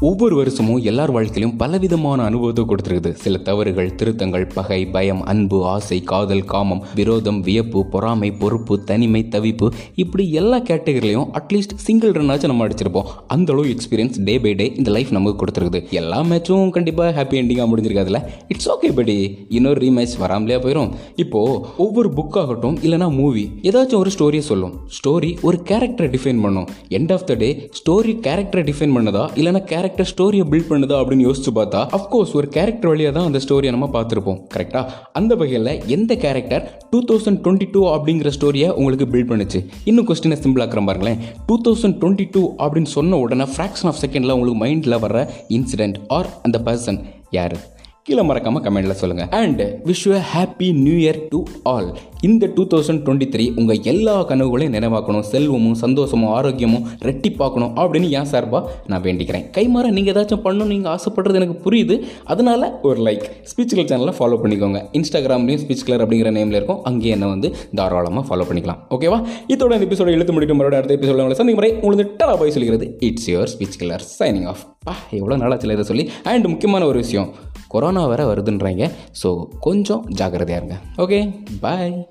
ஒவ்வொரு வருஷமும் எல்லார் வாழ்க்கையிலும் பலவிதமான அனுபவத்தை கொடுத்துருக்குது. சில தவறுகள் திருத்தங்கள் பகை பயம் அன்பு ஆசை காதல் காமம் விரோதம் வியப்பு பொறாமை பொறுப்பு தனிமை தவிப்பு இப்படி எல்லா கேட்டகரிலையும் அட்லீஸ்ட் சிங்கிள் ரன்னாச்சும் நம்ம அடிச்சிருப்போம். அந்த அளவு எக்ஸ்பீரியன்ஸ் டே பை டே இந்த லைஃப் நமக்கு கொடுத்துருக்குது. எல்லா மேட்சும் கண்டிப்பாக ஹாப்பி எண்டிங்காக முடிஞ்சிருக்காதுல்ல இட்ஸ் ஓகே படி இன்னொரு ரீமேட்ச் வராமலேயே போயிடும் இப்போது ஒவ்வொரு புக் ஆகட்டும் இல்லைனா மூவி ஏதாச்சும் ஒரு ஸ்டோரியை சொல்லும். ஸ்டோரி ஒரு கேரக்டரை டிஃபைன் பண்ணும். End of the day story கேரக்டரை டிஃபைன் பண்ணதா இல்லைனா கேரக்டர் கேரக்டர் ஸ்டோரியை பில்ட் பண்ணுதா அப்படின்னு யோசிச்சு பார்த்தா அஃப்கோர்ஸ் ஒரு கேரக்டர் வழியாக தான் அந்த ஸ்டோரியை நம்ம பார்த்துருப்போம் கரெக்டாக அந்த வகையில் எந்த character two thousand twenty two அப்படிங்கிற ஸ்டோரியை உங்களுக்கு பில்ட் பண்ணுச்சு? இன்னும் கொஸ்டினை சிம்பிள் ஆக்குறேன் பாருங்களேன். டூ தௌசண்ட் டுவெண்ட்டி டூ அப்படின்னு சொன்ன உடனே ஃப்ராக்ஷன் ஆஃப் செகண்டில் உங்களுக்கு மைண்டில் வர இன்சிடென்ட் ஆர் அந்த பர்சன் யார்? கீழே மறக்காமல் கமெண்ட்டில் சொல்லுங்கள் and wish you happy new year to all இந்த டூ தௌசண்ட் டுவெண்ட்டி த்ரீ உங்கள் எல்லா கனவுகளையும் நினைவாக்கணும் செல்வமும் சந்தோஷமும் ஆரோக்கியமும் ரெட்டிப்பாக்கணும் அப்படின்னு ஏன் சார்பாக நான் வேண்டிக்கிறேன். கைமாற நீங்கள் ஏதாச்சும் பண்ணணும் நீங்கள் ஆசைப்படுறது எனக்கு புரியுது. அதனால ஒரு லைக் ஸ்பீச் சேனலில் சேனலை ஃபாலோ பண்ணிக்கோங்க. இன்ஸ்டாகிராம்லேயும் ஸ்பீச் கலர் அப்படிங்கிற நேமில் இருக்கும். அங்கேயே என்ன வந்து தாராளமாக ஃபாலோ பண்ணிக்கலாம். ஓகேவா இதோட இந்த எபிசோட எழுத்து முடிக்கும் மறுபடியும் அடுத்த எபிசோட உங்களை சந்திக்கும் முறை உங்களுக்கு டலா போய் சொல்கிறது it's your speech colour shining of பா எவ்வளோ நாளாச்சு இதை சொல்லி? அண்ட் முக்கியமான ஒரு விஷயம் கொரோனா வேறு வருதுன்றாங்க. ஸோ கொஞ்சம் ஜாக்கிரதையாக இருங்க. Okay bye